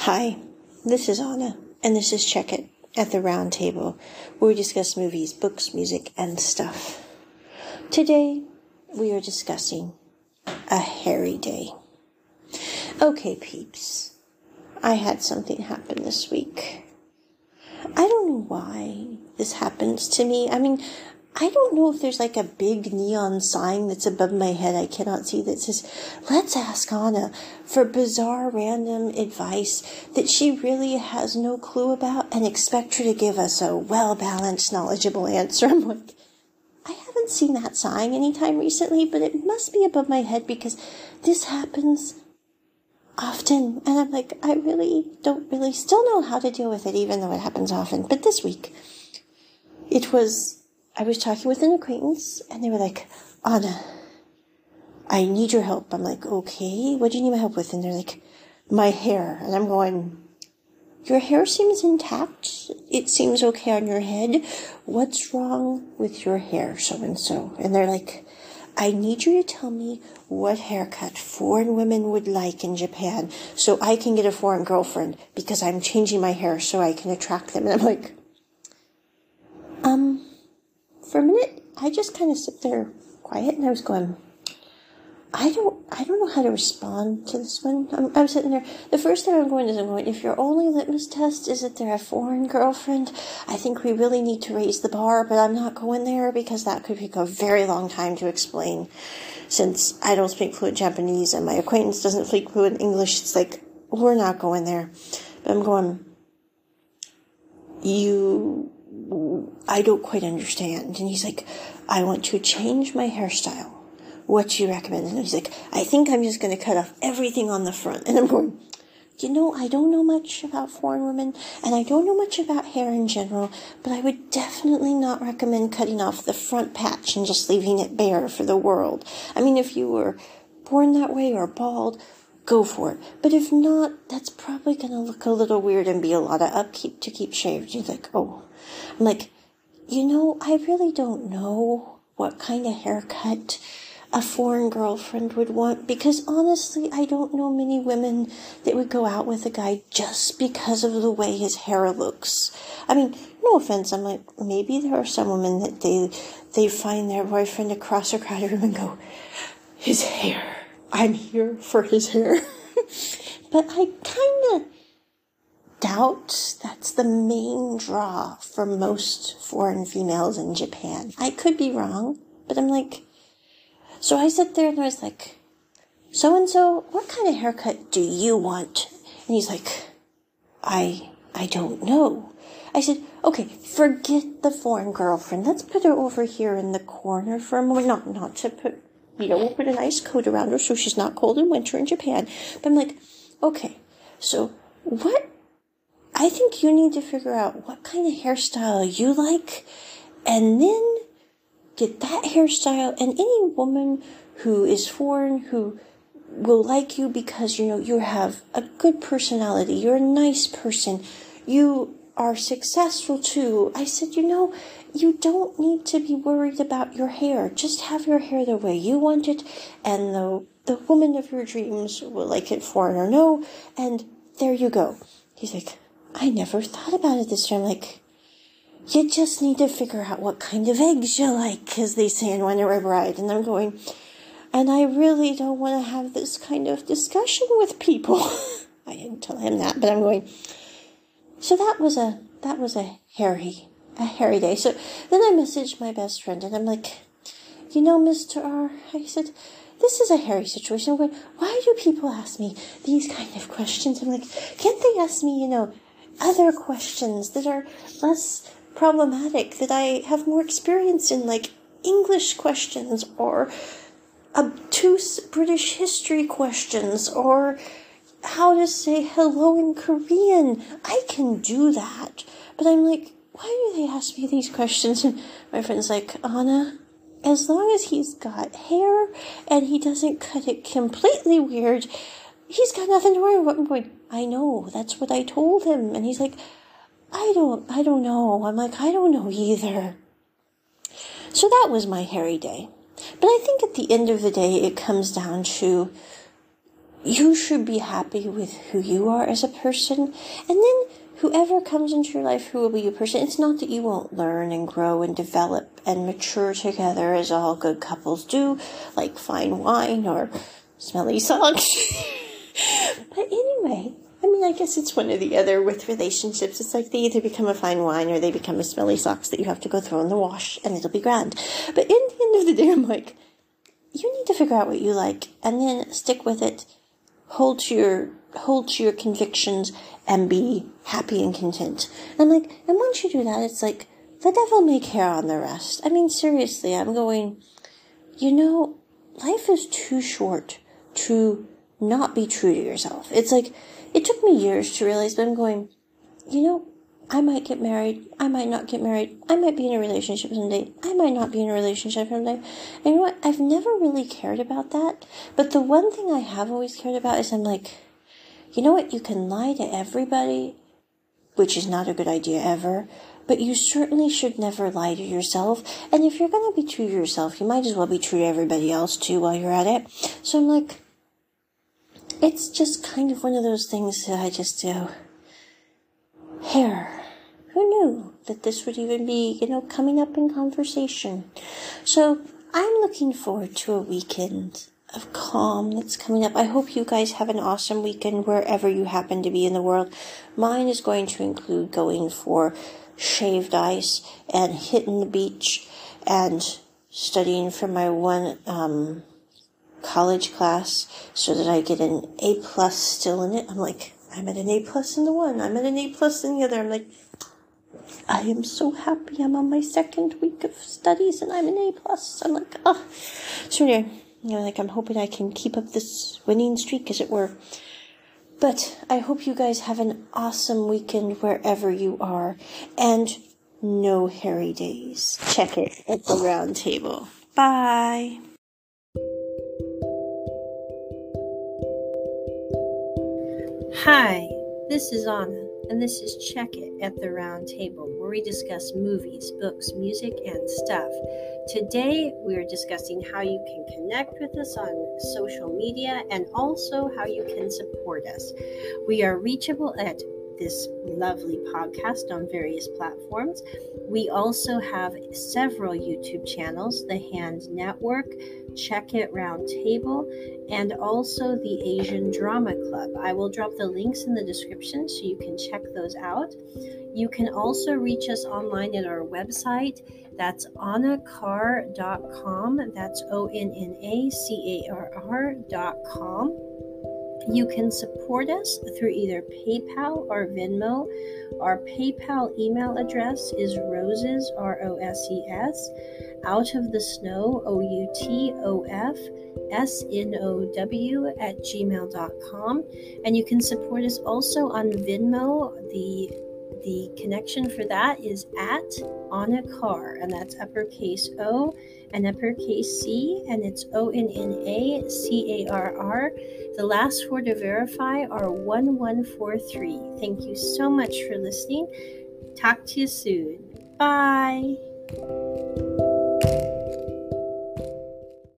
Hi, this is Onna, and this is Check It at the Round Table, where we discuss movies, books, music, and stuff. Today, we are discussing a hairy day. Okay, peeps, I had something happen this week. I don't know why this happens to me. I mean, I don't know if there's like a big neon sign that's above my head I cannot see that says, let's ask Onna for bizarre random advice that she really has no clue about and expect her to give us a well balanced, knowledgeable answer. I'm like, I haven't seen that sign anytime recently, but it must be above my head because this happens often. And I'm like, I really don't really still know how to deal with it, even though it happens often. But this week, it was I was talking with an acquaintance and they were like, Onna, I need your help. I'm like, okay, what do you need my help with? And they're like, my hair. And I'm going, your hair seems intact. It seems okay on your head. What's wrong with your hair, so and so? And they're like, I need you to tell me what haircut foreign women would like in Japan so I can get a foreign girlfriend because I'm changing my hair so I can attract them. And I'm like, um, for a minute, I just kind of sit there quiet and I was going, I don't, I don't know how to respond to this one. I'm, I'm sitting there. The first thing I'm going is I'm going, if your only litmus test is that they're a foreign girlfriend, I think we really need to raise the bar, but I'm not going there because that could take a very long time to explain. Since I don't speak fluent Japanese and my acquaintance doesn't speak fluent English, it's like, we're not going there. But I'm going, you I don't quite understand. And he's like, I want to change my hairstyle. What do you recommend? And he's like, I think I'm just going to cut off everything on the front. And I'm going, you know, I don't know much about foreign women and I don't know much about hair in general, but I would definitely not recommend cutting off the front patch and just leaving it bare for the world. I mean, if you were born that way or bald, go for it. But if not, that's probably to look a little weird and be a lot of upkeep to keep shaved. You're like, oh, I'm like, you know, I really don't know what kind of haircut a foreign girlfriend would want because honestly, I don't know many women that would go out with a guy just because of the way his hair looks. I mean, no offense, I'm like, maybe there are some women that they, they find their boyfriend across a crowded room and go, his hair. I'm here for his hair. but I kind of doubt that's the main draw for most foreign females in Japan. I could be wrong, but I'm like, so I sit there and I was like, so and so, what kind of haircut do you want? And he's like, I, I don't know. I said, okay, forget the foreign girlfriend. Let's put her over here in the corner for a moment. Not, not to put, you know, we'll put a nice coat around her so she's not cold in winter in Japan. But I'm like, okay, so what I think you need to figure out what kind of hairstyle you like and then get that hairstyle and any woman who is foreign who will like you because you know you have a good personality you're a nice person you are successful too i said you know you don't need to be worried about your hair just have your hair the way you want it and the the woman of your dreams will like it foreign or no and there you go he's like I never thought about it this way. I'm like, you just need to figure out what kind of eggs you like, as they say in Runaway Bride. And I'm going, and I really don't want to have this kind of discussion with people. I didn't tell him that, but I'm going. So that was a that was a hairy a hairy day. So then I messaged my best friend, and I'm like, you know, Mister R. I said, this is a hairy situation. I'm why do people ask me these kind of questions? I'm like, can't they ask me, you know? other questions that are less problematic, that I have more experience in, like English questions or uh, obtuse British history questions or how to say hello in Korean. I can do that. But I'm like, why do they ask me these questions? And my friend's like, Onna, as long as he's got hair and he doesn't cut it completely weird, he's got nothing to worry about. I'm going, I know, that's what I told him. And he's like, I don't, I don't know. I'm like, I don't know either. So that was my hairy day. But I think at the end of the day, it comes down to you should be happy with who you are as a person. And then whoever comes into your life who will be your person, it's not that you won't learn and grow and develop and mature together as all good couples do, like fine wine or smelly socks. but anyway, I mean, I guess it's one or the other with relationships. It's like they either become a fine wine or they become a smelly socks that you have to go throw in the wash and it'll be grand. But in the end of the day, I'm like, you need to figure out what you like and then stick with it hold to your hold to your convictions and be happy and content. And like, and once you do that, it's like the devil may care on the rest. I mean, seriously, I'm going, you know, life is too short to not be true to yourself. It's like, it took me years to realize, but I'm going, you know, I might get married. I might not get married. I might be in a relationship someday. I might not be in a relationship someday. And you know what? I've never really cared about that. But the one thing I have always cared about is I'm like, you know what? You can lie to everybody, which is not a good idea ever. But you certainly should never lie to yourself. And if you're going to be true to yourself, you might as well be true to everybody else too while you're at it. So I'm like, it's just kind of one of those things that I just do hair. That this would even be, you know, coming up in conversation? So I'm looking forward to a weekend of calm that's coming up. I hope you guys have an awesome weekend wherever you happen to be in the world. Mine is going to include going for shaved ice and hitting the beach and studying for my one um, college class so that I get an A plus still in it. I'm like, I'm at an A plus in the one. I'm at an A plus in the other. I'm like, I am so happy. I'm on my second week of studies and I'm an A plus. I'm like, oh, so anyway, you know, like I'm hoping I can keep up this winning streak, as it were. But I hope you guys have an awesome weekend wherever you are, and no hairy days. Check it at the round table. Bye. Hi, this is Onna, and this is Check It at the Round Table, where we discuss movies, books, music, and stuff. Today, we are discussing how you can connect with us on social media and also how you can support us. We are reachable at this lovely podcast on various platforms. We also have several YouTube channels The Hand Network, Check It Round Table, and also the Asian Drama Club. I will drop the links in the description so you can check those out. You can also reach us online at our website. That's onnacarr.com. That's O N N A C A R R.com. You can support us through either PayPal or Venmo. Our PayPal email address is roses, R O S E S, out of the snow, O U T O F, S N O W, at gmail.com. And you can support us also on Venmo. The the connection for that is at Onna Carr, and that's uppercase O and uppercase C, and it's O N N A C A R R. The last four to verify are 1143. Thank you so much for listening. Talk to you soon. Bye.